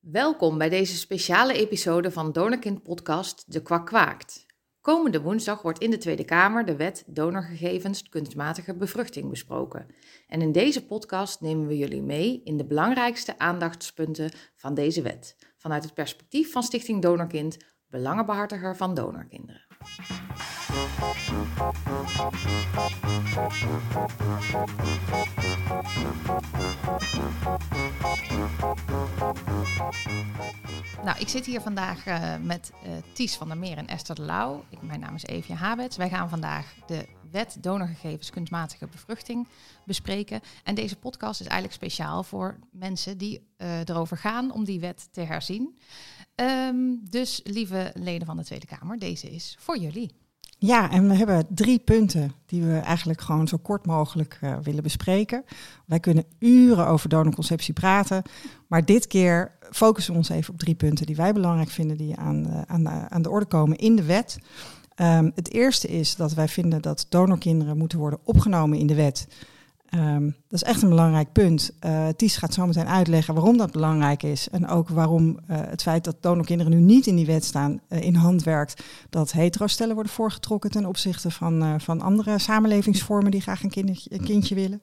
Welkom bij deze speciale episode van Donorkind Podcast De Kwak Kwaakt. Komende woensdag wordt in de Tweede Kamer de wet donorgegevens kunstmatige bevruchting besproken. En in deze podcast nemen we jullie mee in de belangrijkste aandachtspunten van deze wet, vanuit het perspectief van Stichting Donorkind, belangenbehartiger van donorkinderen. Nou, ik zit hier vandaag uh, met uh, Ties van der Meer en Esther de Lauw. Ik, mijn naam is Evia Habets. Wij gaan vandaag de wet donorgegevens kunstmatige bevruchting bespreken. En deze podcast is eigenlijk speciaal voor mensen die uh, erover gaan om die wet te herzien. Um, dus lieve leden van de Tweede Kamer, deze is voor jullie. Ja, en we hebben drie punten die we eigenlijk gewoon zo kort mogelijk uh, willen bespreken. Wij kunnen uren over donorconceptie praten, maar dit keer focussen we ons even op drie punten die wij belangrijk vinden die aan, aan, de, aan de orde komen in de wet. Um, het eerste is dat wij vinden dat donorkinderen moeten worden opgenomen in de wet. Um, dat is echt een belangrijk punt. Uh, Ties gaat zo meteen uitleggen waarom dat belangrijk is. En ook waarom uh, het feit dat donorkinderen nu niet in die wet staan uh, in hand werkt. Dat hetero-stellen worden voorgetrokken ten opzichte van, van andere samenlevingsvormen die graag een, kindje willen.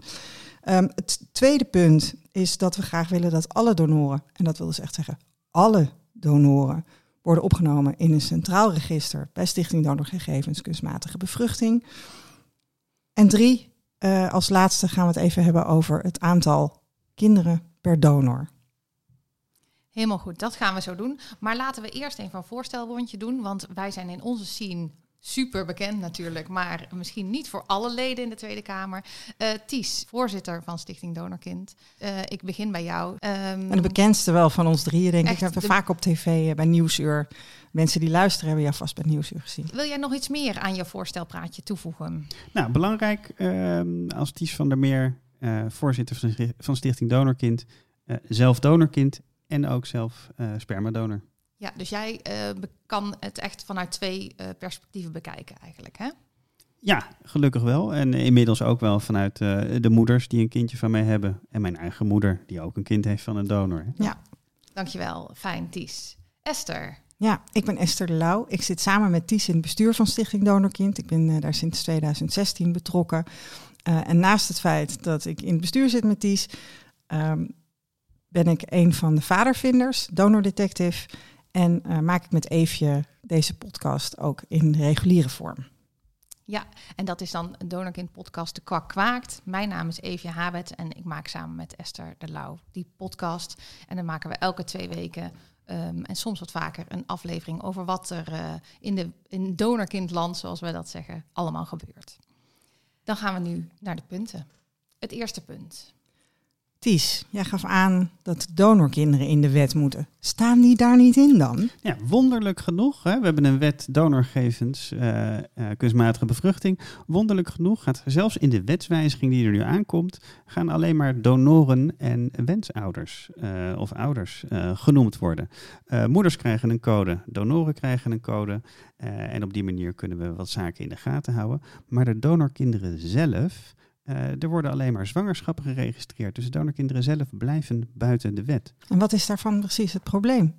Um, het tweede punt is dat we graag willen dat alle donoren, en dat wil dus echt zeggen alle donoren, worden opgenomen in een centraal register bij Stichting Donorgegevens Kunstmatige Bevruchting. En drie, uh, als laatste gaan we het even hebben over het aantal kinderen per donor. Helemaal goed, dat gaan we zo doen. Maar laten we eerst even een voorstelrondje doen, want wij zijn in onze scene super bekend natuurlijk, maar misschien niet voor alle leden in de Tweede Kamer. Uh, Ties, voorzitter van Stichting Donorkind. Uh, ik begin bij jou. Um, en de bekendste wel van ons drieën, denk ik. Hebben we de... vaak op tv bij Nieuwsuur. Mensen die luisteren hebben jou vast bij Nieuwsuur gezien. Wil jij nog iets meer aan je voorstelpraatje toevoegen? Nou, belangrijk uh, als Ties van der Meer, uh, voorzitter van, Stichting Donorkind, uh, zelf donorkind en ook zelf spermadonor. Ja, dus jij uh, kan het echt vanuit twee uh, perspectieven bekijken eigenlijk, hè? Ja, gelukkig wel. En inmiddels ook wel vanuit uh, de moeders die een kindje van mij hebben. En mijn eigen moeder, die ook een kind heeft van een donor. Hè? Ja, dankjewel. Fijn, Ties. Esther. Ja, ik ben Esther de Lauw. Ik zit samen met Ties in het bestuur van Stichting Donorkind. Ik ben daar sinds 2016 betrokken. en naast het feit dat ik in het bestuur zit met Ties... Um, ben ik een van de vadervinders, Donor Detective... En uh, maak ik met Eefje deze podcast ook in reguliere vorm. Ja, en dat is dan Donorkind podcast De Kwak Kwaakt. Mijn naam is Eefje Habet en ik maak samen met Esther de Lauw die podcast. En dan maken we elke twee weken um, en soms wat vaker een aflevering over wat er uh, in, de, in zoals wij dat zeggen, allemaal gebeurt. Dan gaan we nu naar de punten. Het eerste punt. Ties, jij gaf aan dat donorkinderen in de wet moeten. Staan die daar niet in dan? Ja, wonderlijk genoeg. Hè? We hebben een wet donorgegevens, uh, uh, kunstmatige bevruchting. Wonderlijk genoeg gaat zelfs in de wetswijziging die er nu aankomt, gaan alleen maar donoren en wensouders uh, of ouders genoemd worden. moeders krijgen een code, donoren krijgen een code. en op die manier kunnen we wat zaken in de gaten houden. Maar de donorkinderen zelf uh, er worden alleen maar zwangerschappen geregistreerd. Dus de donorkinderen zelf blijven buiten de wet. En wat is daarvan precies het probleem?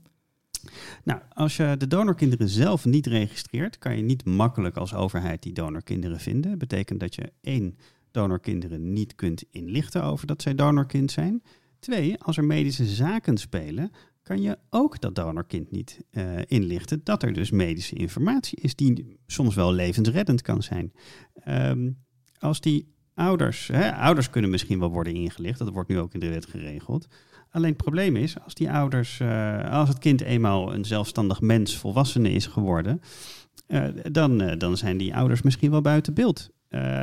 Nou, als je de donorkinderen zelf niet registreert, kan je niet makkelijk als overheid die donorkinderen vinden. Dat betekent dat je één, donorkinderen niet kunt inlichten over dat zij donorkind zijn. Twee, als er medische zaken spelen, kan je ook dat donorkind niet uh, inlichten. Dat er dus medische informatie is die soms wel levensreddend kan zijn. Um, als die ouders, hè, ouders kunnen misschien wel worden ingelicht, dat wordt nu ook in de wet geregeld. Alleen het probleem is, als die ouders, uh, als het kind eenmaal een zelfstandig mens, volwassene is geworden, uh, dan, uh, dan zijn die ouders misschien wel buiten beeld.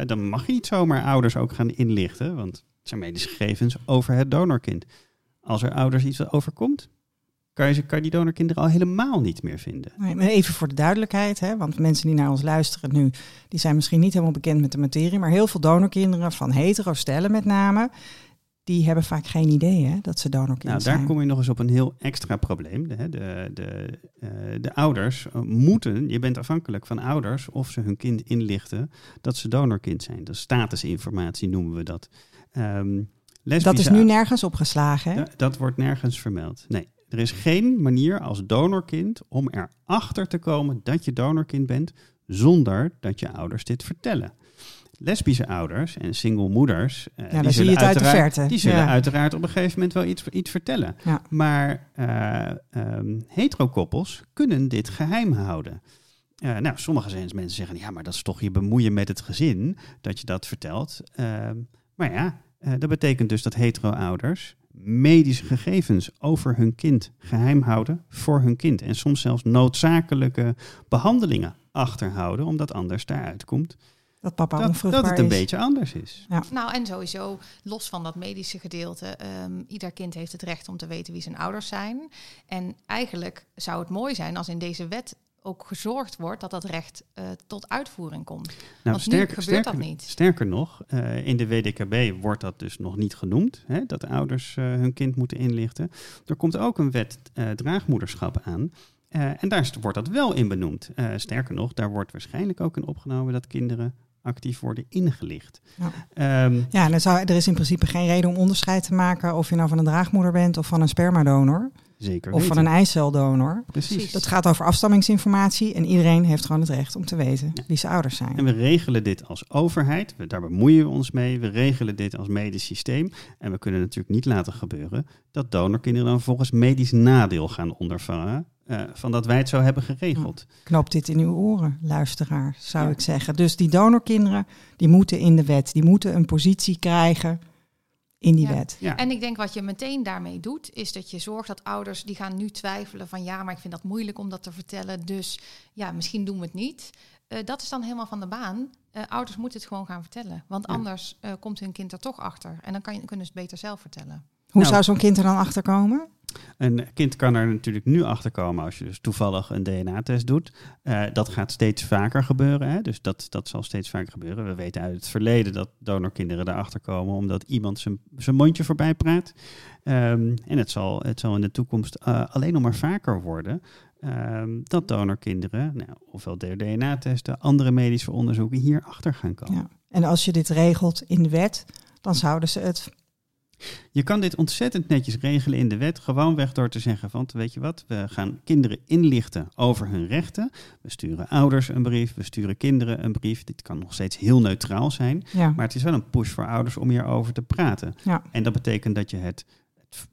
dan mag je niet zomaar ouders ook gaan inlichten, want het zijn medische gegevens over het donorkind. Als er ouders iets overkomt, kan je, kan je die donorkinderen al helemaal niet meer vinden. Nee, maar even voor de duidelijkheid, hè, want mensen die naar ons luisteren nu, die zijn misschien niet helemaal bekend met de materie, maar heel veel donorkinderen van hetero stellen met name, die hebben vaak geen idee hè, dat ze donorkind nou, zijn. Daar kom je nog eens op een heel extra probleem. De, de, de, uh, de ouders moeten, je bent afhankelijk van ouders of ze hun kind inlichten dat ze donorkind zijn. Dat statusinformatie noemen we dat. Um, dat is nu nergens opgeslagen. Hè? Dat, dat wordt nergens vermeld. Nee. Er is geen manier als donorkind om erachter te komen dat je donorkind bent zonder dat je ouders dit vertellen. Lesbische ouders en single moeders, eh, dan die zie je zullen, het uit de uiteraard, verte. die zullen Ja. uiteraard op een gegeven moment wel iets, iets vertellen. Ja. Maar eh ehm, heterokoppels kunnen dit geheim houden. Eh, nou, sommige mensen zeggen, ja, maar dat is toch je bemoeien met het gezin dat je dat vertelt. Ehm, maar ja, dat betekent dus dat hetero-ouders medische gegevens over hun kind geheim houden voor hun kind. En soms zelfs noodzakelijke behandelingen achterhouden, omdat anders daaruit komt Dat papa dat, onvruchtbaar dat het een is. beetje anders is. Nou, en sowieso, los van dat medische gedeelte, ehm, ieder kind heeft het recht om te weten wie zijn ouders zijn. En eigenlijk zou het mooi zijn als in deze wet ook gezorgd wordt dat dat recht eh, tot uitvoering komt. Nou, Want nu gebeurt dat niet. Sterker nog, eh, in de WDKB wordt dat dus nog niet genoemd, hè, dat de ouders eh, hun kind moeten inlichten. Er komt ook een wet eh, draagmoederschap aan. eh, en daar wordt dat wel in benoemd. Eh, sterker nog, daar wordt waarschijnlijk ook in opgenomen dat kinderen actief worden ingelicht. Ja. Ehm, Ja, er, zou, er is in principe geen reden om onderscheid te maken of je nou van een draagmoeder bent of van een spermadonor zeker of van een eiceldonor. Precies. Dat gaat over afstammingsinformatie en iedereen heeft gewoon het recht om te weten Ja. wie zijn ouders zijn. En we regelen dit als overheid, we, daar bemoeien we ons mee. We regelen dit als medisch systeem. En we kunnen natuurlijk niet laten gebeuren dat donorkinderen dan volgens medisch nadeel gaan ondervangen. eh, van dat wij het zo hebben geregeld. Knoop dit in uw oren, luisteraar, zou ik zeggen. Dus die donorkinderen, die moeten in de wet. Die moeten een positie krijgen in die Ja. wet. Ja. En ik denk wat je meteen daarmee doet, is dat je zorgt dat ouders die gaan nu twijfelen van ja, maar ik vind dat moeilijk om dat te vertellen, dus ja, misschien doen we het niet. Eh, dat is dan helemaal van de baan. Eh, ouders moeten het gewoon gaan vertellen, want Ja. anders eh, komt hun kind er toch achter en dan kan je, kunnen ze het beter zelf vertellen. Hoe Nou. zou zo'n kind er dan achter komen? Een kind kan er natuurlijk nu achter komen als je dus toevallig een DNA-test doet. Eh, dat gaat steeds vaker gebeuren. Hè? Dus dat, dat zal steeds vaker gebeuren. We weten uit het verleden dat donorkinderen erachter komen omdat iemand zijn, mondje voorbij praat. Ehm, en het zal, het zal in de toekomst eh, alleen nog maar vaker worden. ehm, dat donorkinderen, nou, ofwel DNA-testen, andere medische onderzoeken hierachter gaan komen. Ja. En als je dit regelt in de wet, dan zouden ze het. Je kan dit ontzettend netjes regelen in de wet, gewoonweg door te zeggen van, weet je wat, we gaan kinderen inlichten over hun rechten. We sturen ouders een brief, we sturen kinderen een brief. Dit kan nog steeds heel neutraal zijn, Ja. maar het is wel een push voor ouders om hierover te praten. Ja. En dat betekent dat je het,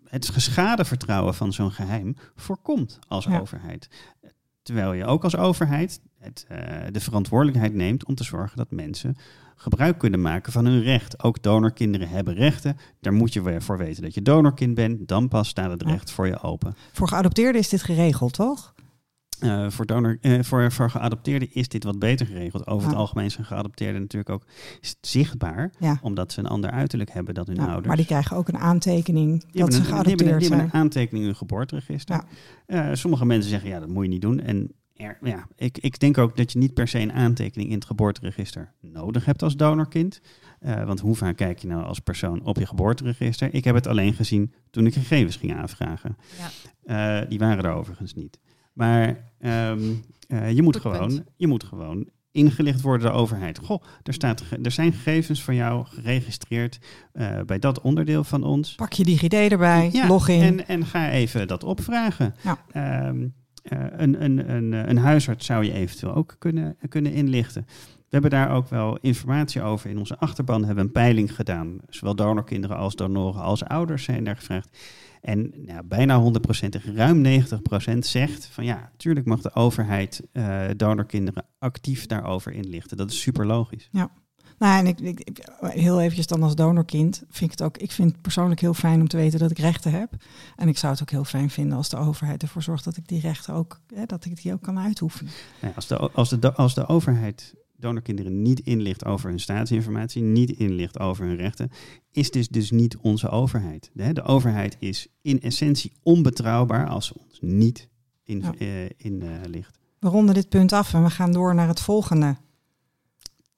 het, geschade vertrouwen van zo'n geheim voorkomt als Ja. overheid. Terwijl je ook als overheid het, eh, de verantwoordelijkheid neemt om te zorgen dat mensen gebruik kunnen maken van hun recht. Ook donorkinderen hebben rechten. Daar moet je weer voor weten dat je donorkind bent. Dan pas staat het recht voor je open. Voor geadopteerden is dit geregeld, toch? Eh, voor, donor, eh, voor, voor geadopteerden is dit wat beter geregeld. Over het Ja. algemeen zijn geadopteerden natuurlijk ook zichtbaar. Ja. Omdat ze een ander uiterlijk hebben dan hun Ja, ouders. maar die krijgen ook een aantekening Die dat ze die hebben, geadopteerd die hebben zijn. een aantekening in hun geboorteregister. Eh, sommige mensen zeggen, ja, dat moet je niet doen. En er, ja, ik, ik denk ook dat je niet per se een aantekening in het geboorteregister nodig hebt als donorkind. Eh, want hoe vaak kijk je nou als persoon op je geboorteregister? Ik heb het alleen gezien toen ik gegevens ging aanvragen. Ja. Eh, die waren er overigens niet. Maar ehm, eh, je, moet Goed gewoon, punt. je moet gewoon ingelicht worden door de overheid. Goh, er, staat, er zijn gegevens van jou geregistreerd bij dat onderdeel van ons. Pak je DigiD erbij, Ja, log in. En, en ga even dat opvragen. Ja. Ehm, eh, een, een, een, een huisarts zou je eventueel ook kunnen, kunnen inlichten. We hebben daar ook wel informatie over. In onze achterban hebben we een peiling gedaan. Zowel donorkinderen als donoren als ouders zijn daar gevraagd. En nou, bijna 100%, ruim 90% zegt van ja, tuurlijk mag de overheid eh, donorkinderen actief daarover inlichten. Dat is super logisch. Nou, en ik, ik, heel eventjes dan als donorkind vind ik het ook. Ik vind het persoonlijk heel fijn om te weten dat ik rechten heb. En ik zou het ook heel fijn vinden als de overheid ervoor zorgt dat ik die rechten ook, hè, dat ik die ook kan uitoefenen. Nou als, de, als, de, als de overheid donorkinderen niet inlicht over hun staatsinformatie, niet inlicht over hun rechten, is dit dus niet onze overheid. De, de overheid is in essentie onbetrouwbaar als ze ons niet in, Ja. eh, inlicht. We ronden dit punt af en we gaan door naar het volgende.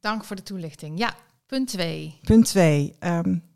Dank voor de toelichting. Ja, punt 2. Punt 2.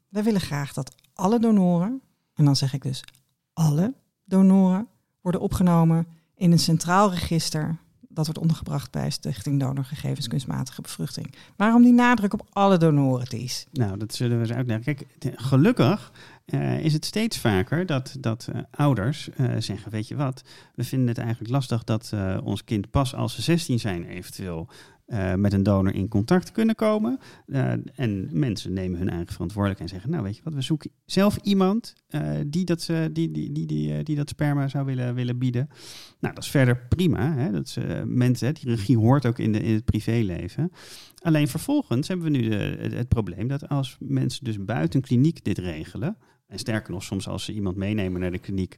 wij willen graag dat alle donoren, en dan zeg ik dus alle donoren, worden opgenomen in een centraal register dat wordt ondergebracht bij Stichting Donorgegevens Kunstmatige Bevruchting. Waarom die nadruk op alle donoren, Ties? Nou, dat zullen we eens uitleggen. Kijk, gelukkig uh, is het steeds vaker dat, dat uh, ouders uh, zeggen: Weet je wat, we vinden het eigenlijk lastig dat ons kind pas als ze 16 zijn, eventueel uh, met een donor in contact kunnen komen. Uh, en mensen nemen hun eigen verantwoordelijkheid en zeggen: Nou, weet je wat, we zoeken zelf iemand uh, die, dat, die, die, die, die, die dat sperma zou willen, willen bieden. Nou, dat is verder prima. Hè? Dat is, mensen, die regie hoort ook in, de, in het privéleven. Alleen vervolgens hebben we nu de, het probleem dat als mensen dus buiten kliniek dit regelen. En sterker nog, soms als ze iemand meenemen naar de kliniek,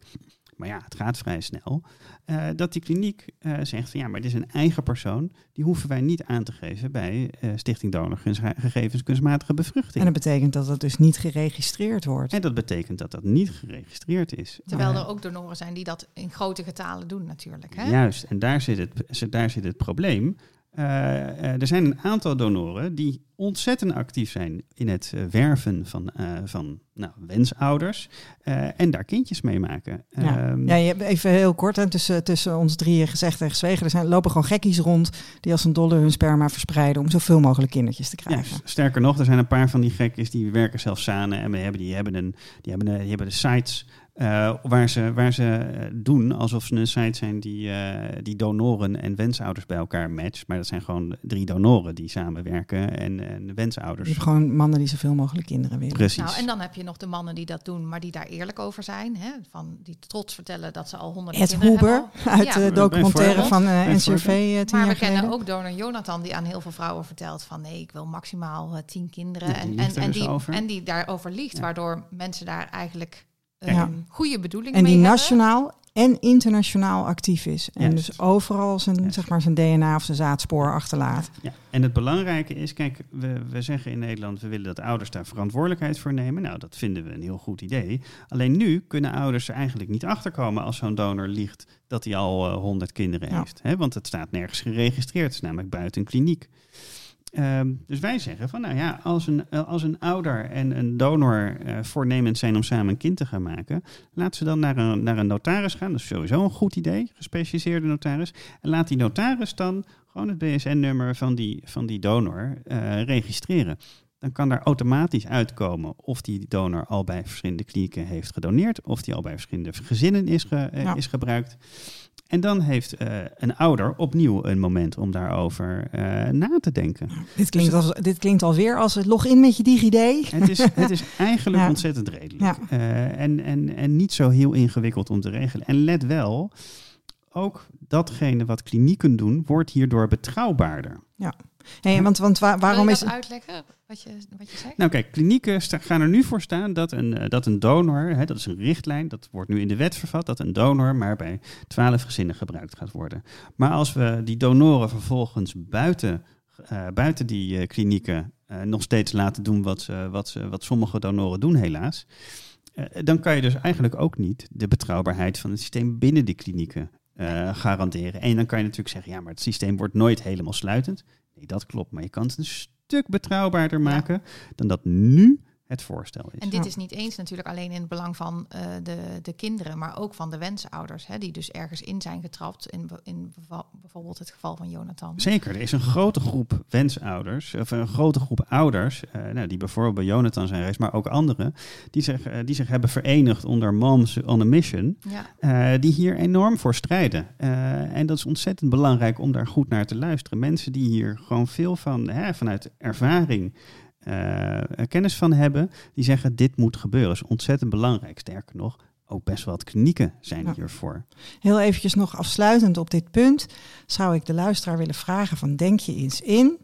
maar ja, het gaat vrij snel. Uh, dat die kliniek uh, zegt van ja, maar dit is een eigen persoon. Die hoeven wij niet aan te geven bij uh, Stichting Donorgegevens Kunstmatige Bevruchting. En dat betekent dat het dus niet geregistreerd wordt. En dat betekent dat dat niet geregistreerd is. Terwijl er ook donoren zijn die dat in grote getalen doen natuurlijk. Hè? Juist, en daar zit het, daar zit het probleem. Uh, uh, er zijn een aantal donoren die ontzettend actief zijn in het uh, werven van, van nou, wensouders en daar kindjes mee maken. Ja, um, ja je hebt even heel kort hè, tussen, tussen ons drieën gezegd en gezwegen. Er zijn, lopen gewoon gekkies rond die als een dolle hun sperma verspreiden om zoveel mogelijk kindertjes te krijgen. Ja, sterker nog, er zijn een paar van die gekkies die werken zelf samen en die hebben, die hebben, een, die hebben, een, die hebben de sites uh, waar, ze, waar ze doen alsof ze een site zijn die, uh, die donoren en wensouders bij elkaar matcht. Maar dat zijn gewoon drie donoren die samenwerken en, en wensouders. Je hebt gewoon mannen die zoveel mogelijk kinderen willen. Precies. Nou, en dan heb je nog de mannen die dat doen, maar die daar eerlijk over zijn. Hè? Van, die trots vertellen dat ze al honderden Ed kinderen Huber, hebben. uit de documentaire van uh, NCRV uh, Maar jaar we kennen geleden. ook donor Jonathan die aan heel veel vrouwen vertelt van nee, ik wil maximaal uh, tien kinderen. Ja, die en, en, en, dus die, en die daarover liegt, Ja. waardoor mensen daar eigenlijk Ja. um, goede bedoelingen En die mee hebben. nationaal en internationaal actief is. En dus overal zijn, zeg maar, zijn DNA of zijn zaadspoor achterlaat. Ja, en het belangrijke is, kijk, we, we zeggen in Nederland, we willen dat ouders daar verantwoordelijkheid voor nemen. Nou, dat vinden we een heel goed idee. Alleen nu kunnen ouders er eigenlijk niet achterkomen als zo'n donor liegt dat hij al eh, 100 kinderen Ja. heeft. Hè? Want het staat nergens geregistreerd, het is namelijk buiten een kliniek. Ehm, dus wij zeggen van, nou ja, als een, eh, als een ouder en een donor eh, voornemend zijn om samen een kind te gaan maken, laat ze dan naar een, naar een notaris gaan. Dat is sowieso een goed idee, gespecialiseerde notaris. En laat die notaris dan gewoon het BSN-nummer van die, van die donor eh, registreren. Dan kan daar automatisch uitkomen of die donor al bij verschillende klinieken heeft gedoneerd, of die al bij verschillende gezinnen is, ge- eh, Ja. is gebruikt. En dan heeft eh, een ouder opnieuw een moment om daarover eh, na te denken. Dit klinkt, als, dit klinkt alweer als het login met je DigiD. Het is, het is eigenlijk Ja. ontzettend redelijk. Ja. En, en, en niet zo heel ingewikkeld om te regelen. En let wel, ook datgene wat klinieken doen, wordt hierdoor betrouwbaarder. Hey, want, want wa- waarom Wil is je dat uitleggen, wat je, wat je zegt? Nou kijk, klinieken gaan er nu voor staan dat een, eh, dat een donor, hè, dat is een richtlijn, dat wordt nu in de wet vervat, dat een donor maar bij twaalf gezinnen gebruikt gaat worden. Maar als we die donoren vervolgens buiten, eh, buiten die eh, klinieken eh, nog steeds laten doen wat, ze, wat, ze, wat sommige donoren doen helaas, dan kan je dus eigenlijk ook niet de betrouwbaarheid van het systeem binnen die klinieken eh, garanderen. En dan kan je natuurlijk zeggen, ja, maar het systeem wordt nooit helemaal sluitend. Nee, dat klopt, maar je kan het een stuk betrouwbaarder maken dan dat nu het voorstel is. En dit Ja. is niet eens natuurlijk alleen in het belang van eh, de, de kinderen, maar ook van de wensouders, hè, die dus ergens in zijn getrapt, in, in bijvoorbeeld het geval van Jonathan. Zeker, er is een grote groep wensouders, of een grote groep ouders, eh, nou, die bijvoorbeeld bij Jonathan zijn geweest, maar ook anderen, die zich, eh, die zich hebben verenigd onder Moms on a Mission, Ja, eh, die hier enorm voor strijden. Eh, en dat is ontzettend belangrijk om daar goed naar te luisteren. Mensen die hier gewoon veel van, hè, vanuit ervaring, eh, kennis van hebben, die zeggen dit moet gebeuren. Dat is ontzettend belangrijk. Sterker nog, ook best wel wat klinieken zijn Ja. hiervoor. Heel eventjes nog afsluitend op dit punt zou ik de luisteraar willen vragen van denk je eens in,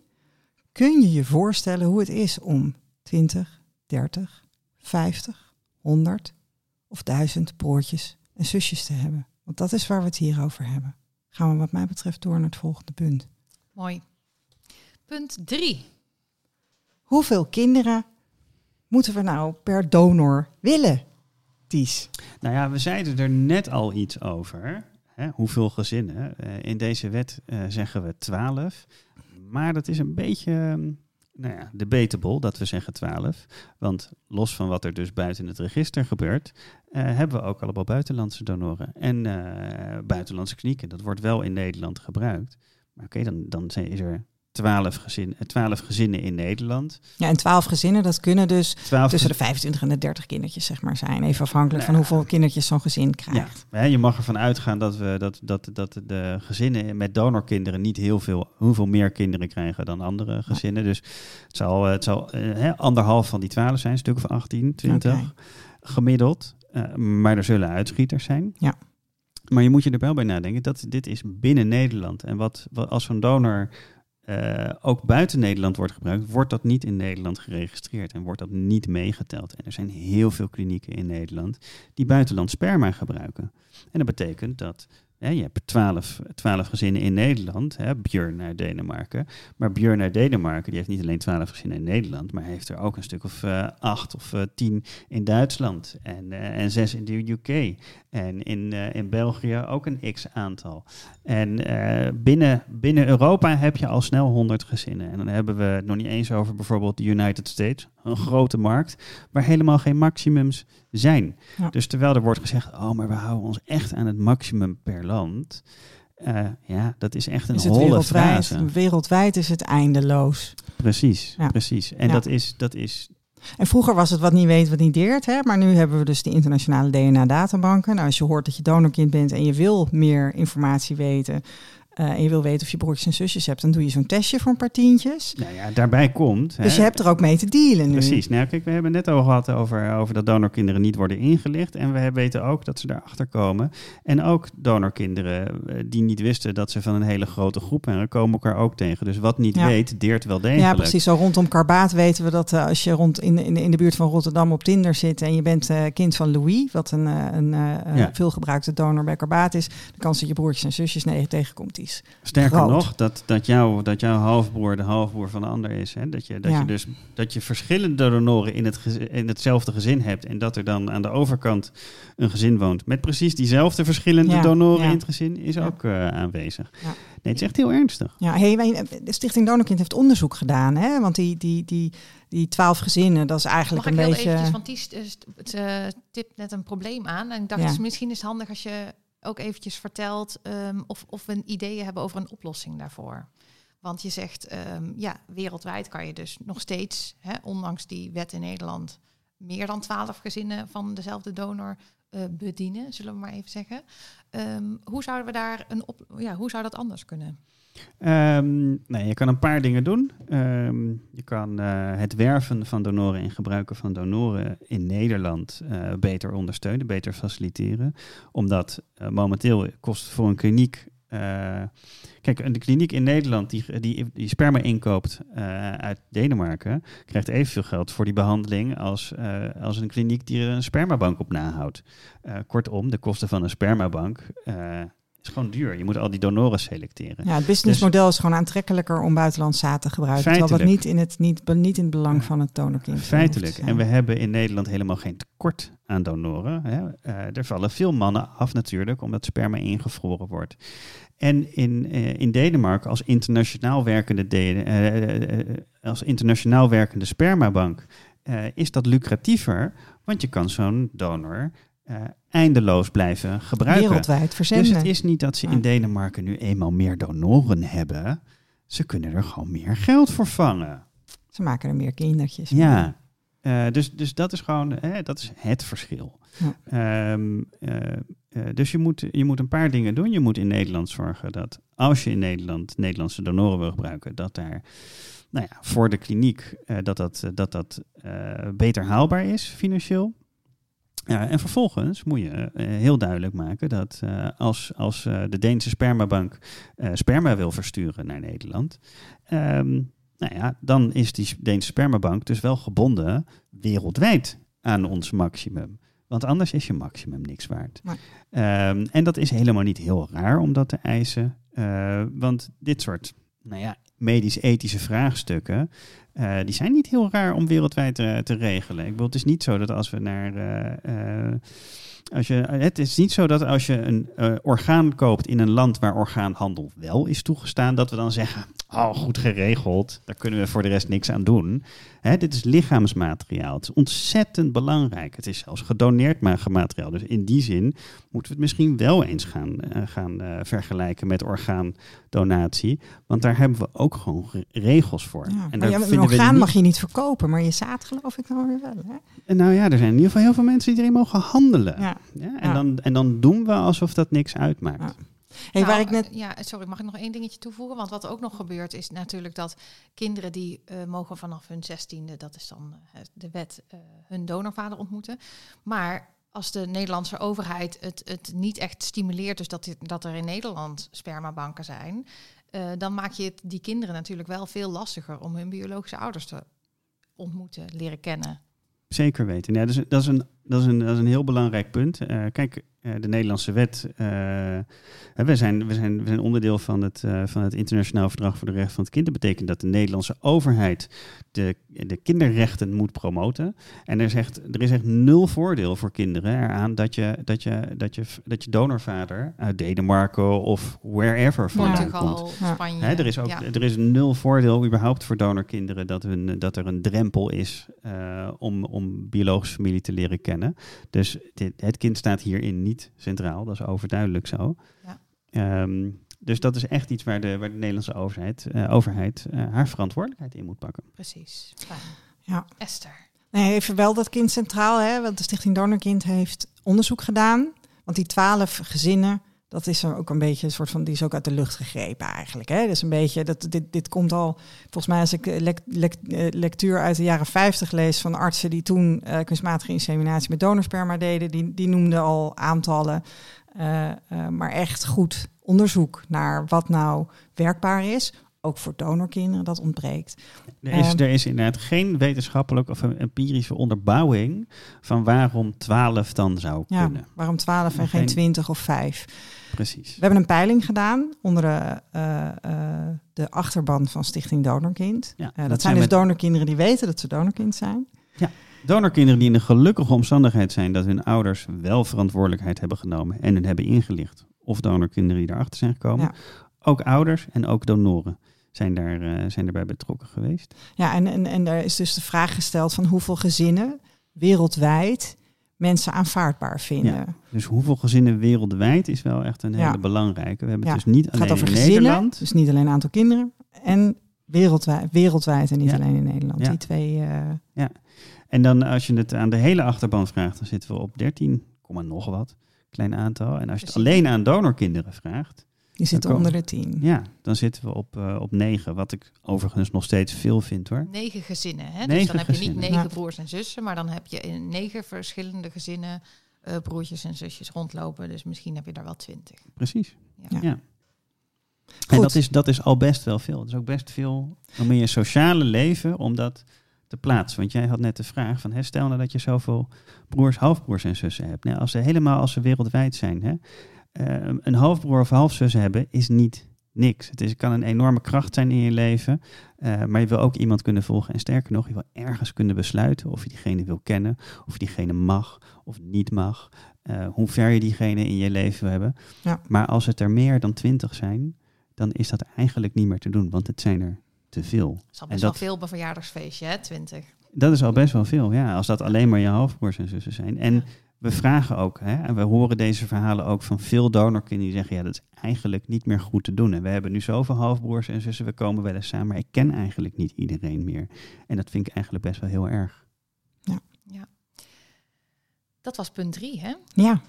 kun je je voorstellen hoe het is om 20, 30, 50, 100 of 1000 broertjes en zusjes te hebben? Want dat is waar we het hier over hebben. Gaan we wat mij betreft door naar het volgende punt. mooi. Punt drie. Hoeveel kinderen moeten we nou per donor willen, Ties? Nou ja, we zeiden er net al iets over. Hè, hoeveel gezinnen? Eh, in deze wet eh, zeggen we 12. Maar dat is een beetje. nou ja, debatable dat we zeggen 12. Want los van wat er dus buiten het register gebeurt, eh, hebben we ook allemaal buitenlandse donoren en buitenlandse klinieken. Dat wordt wel in Nederland gebruikt. Maar oké, dan, dan is er 12, gezin, eh, 12 gezinnen in Nederland. Ja, en twaalf gezinnen, dat kunnen dus 12 tussen de 25 en de 30 kindertjes zeg maar zijn. Even afhankelijk van hoeveel kindertjes zo'n gezin krijgt. Ja, je mag ervan uitgaan dat, we, dat, dat, dat de gezinnen met donorkinderen niet heel veel, hoeveel meer kinderen krijgen dan andere gezinnen. Dus het zal, eh, het zal eh, hè, anderhalf van die 12 zijn, een stuk of 18, 20 Oké. gemiddeld. Maar er zullen uitschieters zijn. Ja. Maar je moet je er wel bij nadenken dat dit is binnen Nederland. En wat, wat als zo'n donor eh, ook buiten Nederland wordt gebruikt, wordt dat niet in Nederland geregistreerd en wordt dat niet meegeteld. En er zijn heel veel klinieken in Nederland die buitenland sperma gebruiken. En dat betekent dat je hebt twaalf, twaalf gezinnen in Nederland, hè, Björn naar Denemarken. Maar Björn naar Denemarken, die heeft niet alleen twaalf gezinnen in Nederland, maar heeft er ook een stuk of eh, acht of eh, tien in Duitsland en, eh, en zes in de UK. En in, in België ook een x-aantal. En binnen, binnen Europa heb je al snel 100 gezinnen. En dan hebben we het nog niet eens over bijvoorbeeld de United States, een grote markt, waar helemaal geen maximums zijn. Ja. Dus terwijl er wordt gezegd, oh, maar we houden ons echt aan het maximum per land. Eh, ja, dat is echt een Is holle wereldwijd? frase. Wereldwijd is het eindeloos. Precies, Ja. precies. En Ja. dat, is, dat is En vroeger was het wat niet weet, wat niet deert. Hè? Maar nu hebben we dus de internationale DNA-databanken. Nou, als je hoort dat je donorkind bent en je wil meer informatie weten... eh, en je wil weten of je broertjes en zusjes hebt... dan doe je zo'n testje voor een paar tientjes. nou ja, daarbij komt... Dus hè, je hebt er ook mee te dealen nu. Precies. Nou, kijk, we hebben het net al gehad over, over dat donorkinderen niet worden ingelicht. En we weten ook dat ze daarachter komen. En ook donorkinderen eh, die niet wisten dat ze van een hele grote groep waren, komen elkaar ook tegen. Dus wat niet Ja. weet, deert wel degelijk. Ja, precies. Zo rondom Karbaat weten we dat eh, als je rond in, in, in de buurt van Rotterdam op Tinder zit en je bent kind van Louis, wat een, een Ja. veelgebruikte donor bij Karbaat is, de kans dat je broertjes en zusjes nee, tegenkomt Sterker groot. nog, dat, dat, jou, dat jouw halfbroer de halfbroer van de ander is. Hè? Dat, je, dat Ja. je dus dat je verschillende donoren in, het in hetzelfde gezin hebt. En dat er dan aan de overkant een gezin woont met precies diezelfde verschillende Ja, donoren ja. in het gezin, is Ja. ook eh, aanwezig. Ja. Nee, het is echt heel ernstig. Ja, hey, wij- de Stichting Donorkind heeft onderzoek gedaan, hè? want die, die, die, die twaalf gezinnen, dat is eigenlijk Mag ik een heel beetje... eventjes, want die st- st- het, eh, tipt net een probleem aan. En ik dacht, is misschien is het handig als je ook eventjes vertelt ehm, of, of we een idee hebben over een oplossing daarvoor. Want je zegt, ehm, ja, wereldwijd kan je dus nog steeds, hè, ondanks die wet in Nederland, meer dan twaalf gezinnen van dezelfde donor eh, bedienen, zullen we maar even zeggen. Ehm, hoe zouden we daar een op, ja, hoe zou dat anders kunnen? Ehm, nee, je kan een paar dingen doen. Ehm, je kan eh, het werven van donoren en gebruiken van donoren in Nederland eh, beter ondersteunen, beter faciliteren. Omdat eh, momenteel kost voor een kliniek. kijk, een kliniek in Nederland die, die, die sperma inkoopt uit Denemarken, krijgt evenveel geld voor die behandeling als, als een kliniek die er een spermabank op nahoudt. Kortom, de kosten van een spermabank is gewoon duur. Je moet al die donoren selecteren. Ja, het businessmodel is gewoon aantrekkelijker om buitenlands zaad te gebruiken. Terwijl dat niet in het, niet, niet in het belang van het donorkind Feitelijk. En we hebben in Nederland helemaal geen tekort aan donoren. Hè. Eh, er vallen veel mannen af natuurlijk, omdat sperma ingevroren wordt. En in, eh, in Denemarken als internationaal werkende, de- eh, als internationaal werkende spermabank is dat lucratiever, want je kan zo'n donor eh, eindeloos blijven gebruiken. Wereldwijd verzenden. Dus het is niet dat ze in Denemarken nu eenmaal meer donoren hebben. Ze kunnen er gewoon meer geld voor vangen. Ze maken er meer kindertjes. Ja, Eh, dus, dus dat is gewoon hè, dat is het verschil. Ja. Ehm, eh, eh, dus je moet, je moet een paar dingen doen. Je moet in Nederland zorgen dat als je in Nederland Nederlandse donoren wil gebruiken, dat daar nou ja, voor de kliniek eh, dat dat, eh, dat, dat eh, beter haalbaar is financieel. Ja, en vervolgens moet je eh, heel duidelijk maken dat eh, als, als eh, de Deense spermabank sperma wil versturen naar Nederland, ehm, nou ja, dan is die Deense spermabank dus wel gebonden wereldwijd aan ons maximum. Want anders is je maximum niks waard. Nee. Ehm, en dat is helemaal niet heel raar om dat te eisen. want dit soort nou ja, medisch-ethische vraagstukken, eh, die zijn niet heel raar om wereldwijd te, te regelen. Ik bedoel, het is niet zo dat als we naar, eh, eh, als je, het is niet zo dat als je een uh, orgaan koopt in een land waar orgaanhandel wel is toegestaan, dat we dan zeggen, oh goed geregeld, daar kunnen we voor de rest niks aan doen. Hè, dit is lichaamsmateriaal. Het is ontzettend belangrijk. Het is zelfs gedoneerd materiaal. Dus in die zin moeten we het misschien wel eens gaan, uh, gaan uh, vergelijken met orgaandonatie. Want daar hebben we ook gewoon regels voor. Ja, en maar ja, een orgaan niet... mag je niet verkopen, maar je zaad geloof ik dan weer wel. Hè? En nou ja, er zijn in ieder geval heel veel mensen die erin mogen handelen. Ja. Ja, en, Dan, en dan doen we alsof dat niks uitmaakt. Hey, nou, waar ik net... Ja, sorry, mag ik nog één dingetje toevoegen? Want wat ook nog gebeurt is natuurlijk dat kinderen die uh, mogen vanaf hun zestiende, dat is dan uh, de wet, uh, hun donorvader ontmoeten. Maar als de Nederlandse overheid het, het niet echt stimuleert, dus dat, dit, dat er in Nederland spermabanken zijn, dan maak je het die kinderen natuurlijk wel veel lastiger om hun biologische ouders te ontmoeten, leren kennen. Zeker weten. Ja, is, dat, is een, dat, is een, dat is een heel belangrijk punt. Uh, kijk, uh, de Nederlandse wet. Uh, we, zijn, we, zijn, we zijn onderdeel van het, van het Internationaal Verdrag voor de Rechten van het Kind. Dat betekent dat de Nederlandse overheid de, de kinderrechten moet promoten. En er, zegt, er is echt nul voordeel voor kinderen eraan dat je, dat je, dat je, dat je donorvader uit Denemarken of wherever vandaan Portugal, komt. Spanje. Hè, er, is ook, ja. er is nul voordeel überhaupt voor donorkinderen dat, hun, dat er een drempel is uh, om, om biologische familie te leren kennen. Dus dit, het kind staat hierin niet centraal, dat is overduidelijk zo. Ja. Um, dus dat is echt iets waar de, waar de Nederlandse overheid, uh, overheid uh, haar verantwoordelijkheid in moet pakken. Precies. Fijn. Ja. Esther. Nee, even wel dat kind centraal, hè, want de Stichting Donorkind heeft onderzoek gedaan. Want die twaalf gezinnen, dat is ook een beetje een soort van, die is ook uit de lucht gegrepen eigenlijk. Hè. Dus een beetje, dat, dit, dit komt al, volgens mij als ik lec, lec, lectuur uit de jaren 50 lees van artsen die toen uh, kunstmatige inseminatie met donorsperma deden, die, die noemden al aantallen. Maar echt goed onderzoek naar wat nou werkbaar is. Ook voor donorkinderen, dat ontbreekt. Er is, um, er is inderdaad geen wetenschappelijke of empirische onderbouwing van waarom 12 dan zou ja, kunnen. Waarom 12 en geen 20 of 5. Precies. We hebben een peiling gedaan onder de, uh, uh, de achterban van Stichting Donorkind. Ja, dat, dat zijn dus met- donorkinderen die weten dat ze donorkind zijn. Donorkinderen die in de gelukkige omstandigheid zijn dat hun ouders wel verantwoordelijkheid hebben genomen en hun hebben ingelicht. Of donorkinderen die erachter zijn gekomen. Ja. Ook ouders en ook donoren zijn, daar, uh, zijn erbij betrokken geweest. Ja, en, en, en er is dus de vraag gesteld van hoeveel gezinnen wereldwijd mensen aanvaardbaar vinden. Ja. Dus hoeveel gezinnen wereldwijd is wel echt een hele Ja. belangrijke. We hebben Ja. het dus niet Het gaat alleen over in gezinnen, Nederland. dus niet alleen aantal kinderen. En wereldwijd, wereldwijd en niet Ja. alleen in Nederland. Ja. Die twee, uh, En dan als je het aan de hele achterban vraagt, dan zitten we op 13, nog wat. Klein aantal. En als je het alleen aan donorkinderen vraagt, zitten komen- onder de tien. ja, dan zitten we op, uh, op 9. Wat ik overigens nog steeds veel vind hoor. Negen gezinnen. Hè? dus Negen dan heb je niet negen broers en zussen, maar dan heb je in negen verschillende gezinnen uh, broertjes en zusjes rondlopen. Dus misschien heb je daar wel twintig. Precies. Ja. Ja. En dat is, dat is al best wel veel. Het is ook best veel om in je sociale leven om dat te plaatsen. Want jij had net de vraag van, hè, stel nou dat je zoveel broers, halfbroers en zussen hebt. Nou, als ze helemaal als ze wereldwijd zijn, hè, een halfbroer of halfzus hebben is niet niks. Het is, kan een enorme kracht zijn in je leven, uh, maar je wil ook iemand kunnen volgen. En sterker nog, je wil ergens kunnen besluiten of je diegene wil kennen, of je diegene mag of niet mag. Uh, hoe ver je diegene in je leven wil hebben. Ja. Maar als het er meer dan twintig zijn, dan is dat eigenlijk niet meer te doen, want het zijn er te veel. Dat is al best dat- wel veel op een verjaardagsfeestje, hè? Twintig. Dat is al best wel veel, ja. Als dat alleen maar je halfbroers en zussen zijn. En Ja. We vragen ook, hè, en we horen deze verhalen ook van veel donorkinderen die zeggen, ja, dat is eigenlijk niet meer goed te doen. En we hebben nu zoveel halfbroers en zussen, we komen wel eens samen, maar ik ken eigenlijk niet iedereen meer. En dat vind ik eigenlijk best wel heel erg. Dat was punt drie, hè? Ja,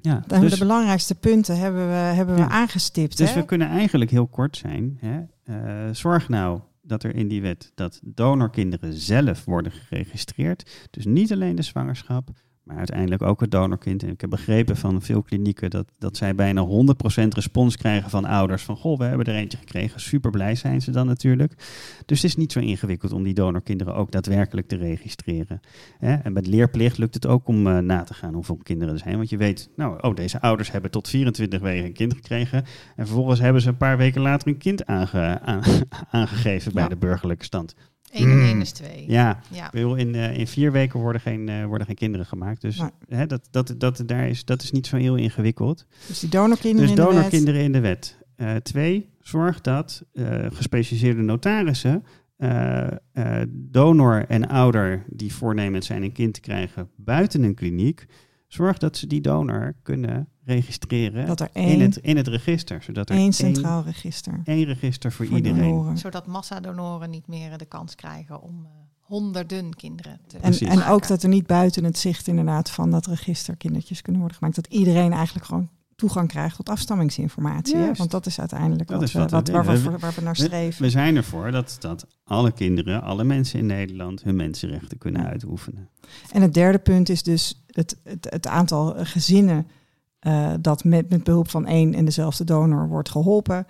Ja, de, dus, de belangrijkste punten hebben we, hebben we Ja. aangestipt. dus hè? we kunnen eigenlijk heel kort zijn. Hè. Uh, zorg nou dat er in die wet dat donorkinderen zelf worden geregistreerd. Dus niet alleen de zwangerschap, maar uiteindelijk ook het donorkind. En ik heb begrepen van veel klinieken dat, dat zij bijna 100% respons krijgen van ouders. Van goh, we hebben er eentje gekregen. Super blij zijn ze dan natuurlijk. Dus het is niet zo ingewikkeld om die donorkinderen ook daadwerkelijk te registreren. En met leerplicht lukt het ook om uh, na te gaan hoeveel kinderen er zijn. Want je weet, nou, oh, deze ouders hebben tot 24 weken een kind gekregen. En vervolgens hebben ze een paar weken later een kind aange, aan, aangegeven bij Ja. de burgerlijke stand. 1 en Mm. 1 is 2. Ja, Ja. in, eh, in vier weken worden geen, eh, worden geen kinderen gemaakt. Dus hè, dat, dat, dat, daar is, dat is niet zo heel ingewikkeld. Dus die donorkinderen Dus in de wet. donorkinderen in de wet. Eh, twee, zorg dat eh, gespecialiseerde notarissen eh, eh, donor en ouder die voornemens zijn een kind te krijgen buiten een kliniek, zorg dat ze die donor kunnen registreren Dat er in, één, het, in het register. Zodat er één één, centraal register één register voor, voor iedereen. donoren. Zodat massadonoren niet meer de kans krijgen om eh, honderden kinderen te En, en ook dat er niet buiten het zicht inderdaad van dat register kindertjes kunnen worden gemaakt. Dat iedereen eigenlijk gewoon toegang krijgt tot afstammingsinformatie. hè? Want dat is uiteindelijk Dat wat, is we, wat we wat, waar, we, waar naar streven. we zijn ervoor dat, dat alle kinderen, alle mensen in Nederland hun mensenrechten kunnen Ja. uitoefenen. En het derde punt is dus het, het, het aantal gezinnen eh, dat met, met behulp van één en dezelfde donor wordt geholpen.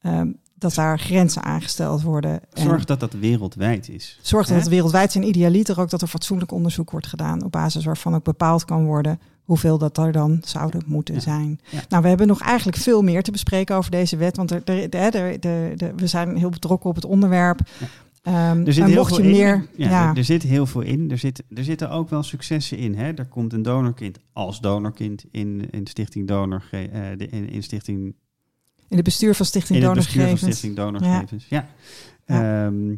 Ehm, dat daar grenzen aangesteld worden. En Zorg dat dat wereldwijd is. zorg dat het wereldwijd is en idealiter ook dat er fatsoenlijk onderzoek wordt gedaan. Op basis waarvan ook bepaald kan worden hoeveel dat er dan zouden moeten Ja. zijn. Ja. Nou, we hebben nog eigenlijk veel meer te bespreken over deze wet. Want er, er, er, er- er- er- we zijn heel betrokken op het onderwerp. Ja. Ehm, Er zit heel mocht veel je in. meer... Ja, ja, Er, er zit heel veel in. Er, zit, er zitten ook wel successen in. Hè? Er komt een donorkind als donorkind in, in Stichting Donor, eh, de, in, in Stichting in het bestuur van Stichting in het bestuur van Donorgegevens. Stichting Donorgegevens. Ja. Ehm,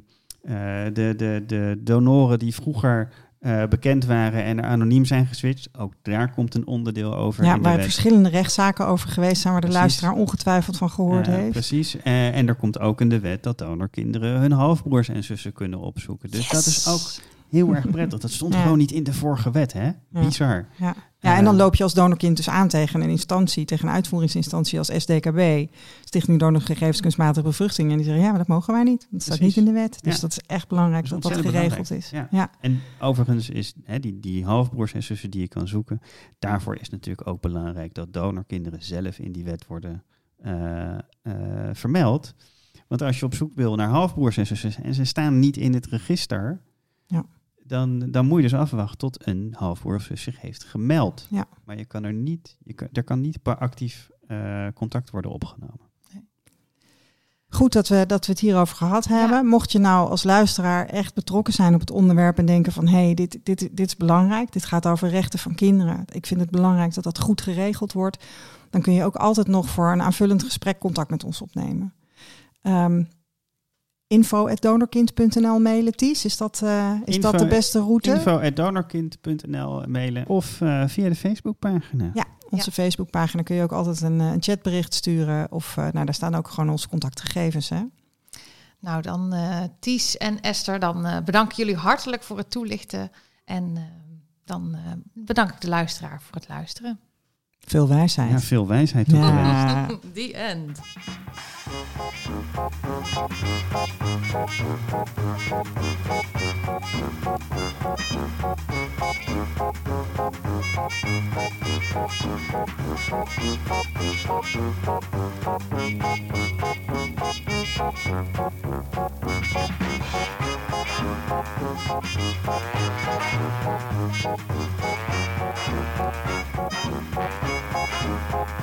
eh, de, de, de donoren die vroeger eh, bekend waren en er anoniem zijn geswitcht, ook daar komt een onderdeel over Ja, in waar verschillende rechtszaken over geweest zijn waar de luisteraar ongetwijfeld van gehoord Eh, heeft. Precies. Eh, en er komt ook in de wet dat donorkinderen hun halfbroers en zussen kunnen opzoeken. Dus dat is ook heel erg prettig. Dat stond Ja. gewoon niet in de vorige wet, hè? Bizar. Ja. Ja, en dan loop je als donorkind dus aan tegen een instantie, tegen een uitvoeringsinstantie als SDKB, Stichting Donorgegevens Kunstmatige Bevruchting. En die zeggen, ja, maar dat mogen wij niet. Dat staat Precies. niet in de wet. Dus Ja. dat is echt belangrijk Dat dat geregeld is. Ja. En overigens is hè, die, die halfbroers en zussen die je kan zoeken, daarvoor is natuurlijk ook belangrijk dat donorkinderen zelf in die wet worden eh, eh, vermeld. Want als je op zoek wil naar halfbroers en zussen en ze staan niet in het register, Ja. Dan, dan moet je dus afwachten tot een halfbroer zich heeft gemeld. Ja. Maar je kan er niet, je kan, er kan niet actief eh, contact worden opgenomen. Goed dat we, dat we het hierover gehad hebben. Mocht je nou als luisteraar echt betrokken zijn op het onderwerp en denken van hé, hey, dit, dit, dit is belangrijk, dit gaat over rechten van kinderen. Ik vind het belangrijk dat dat goed geregeld wordt. Dan kun je ook altijd nog voor een aanvullend gesprek contact met ons opnemen. Ehm info.donorkind.nl mailen, Ties. Is dat, eh, is Info- dat de beste route? Info.donorkind.nl mailen of eh, via de Facebookpagina. Ja, onze Facebookpagina kun je ook altijd een, eh, een chatbericht sturen. Of eh, nou, daar staan ook gewoon onze contactgegevens. Hè? Nou, dan eh Ties en Esther, dan eh bedank ik jullie hartelijk voor het toelichten. En dan eh, bedank ik de luisteraar voor het luisteren. Veel wijsheid. Ja, veel wijsheid toegewenst. Ja. The end.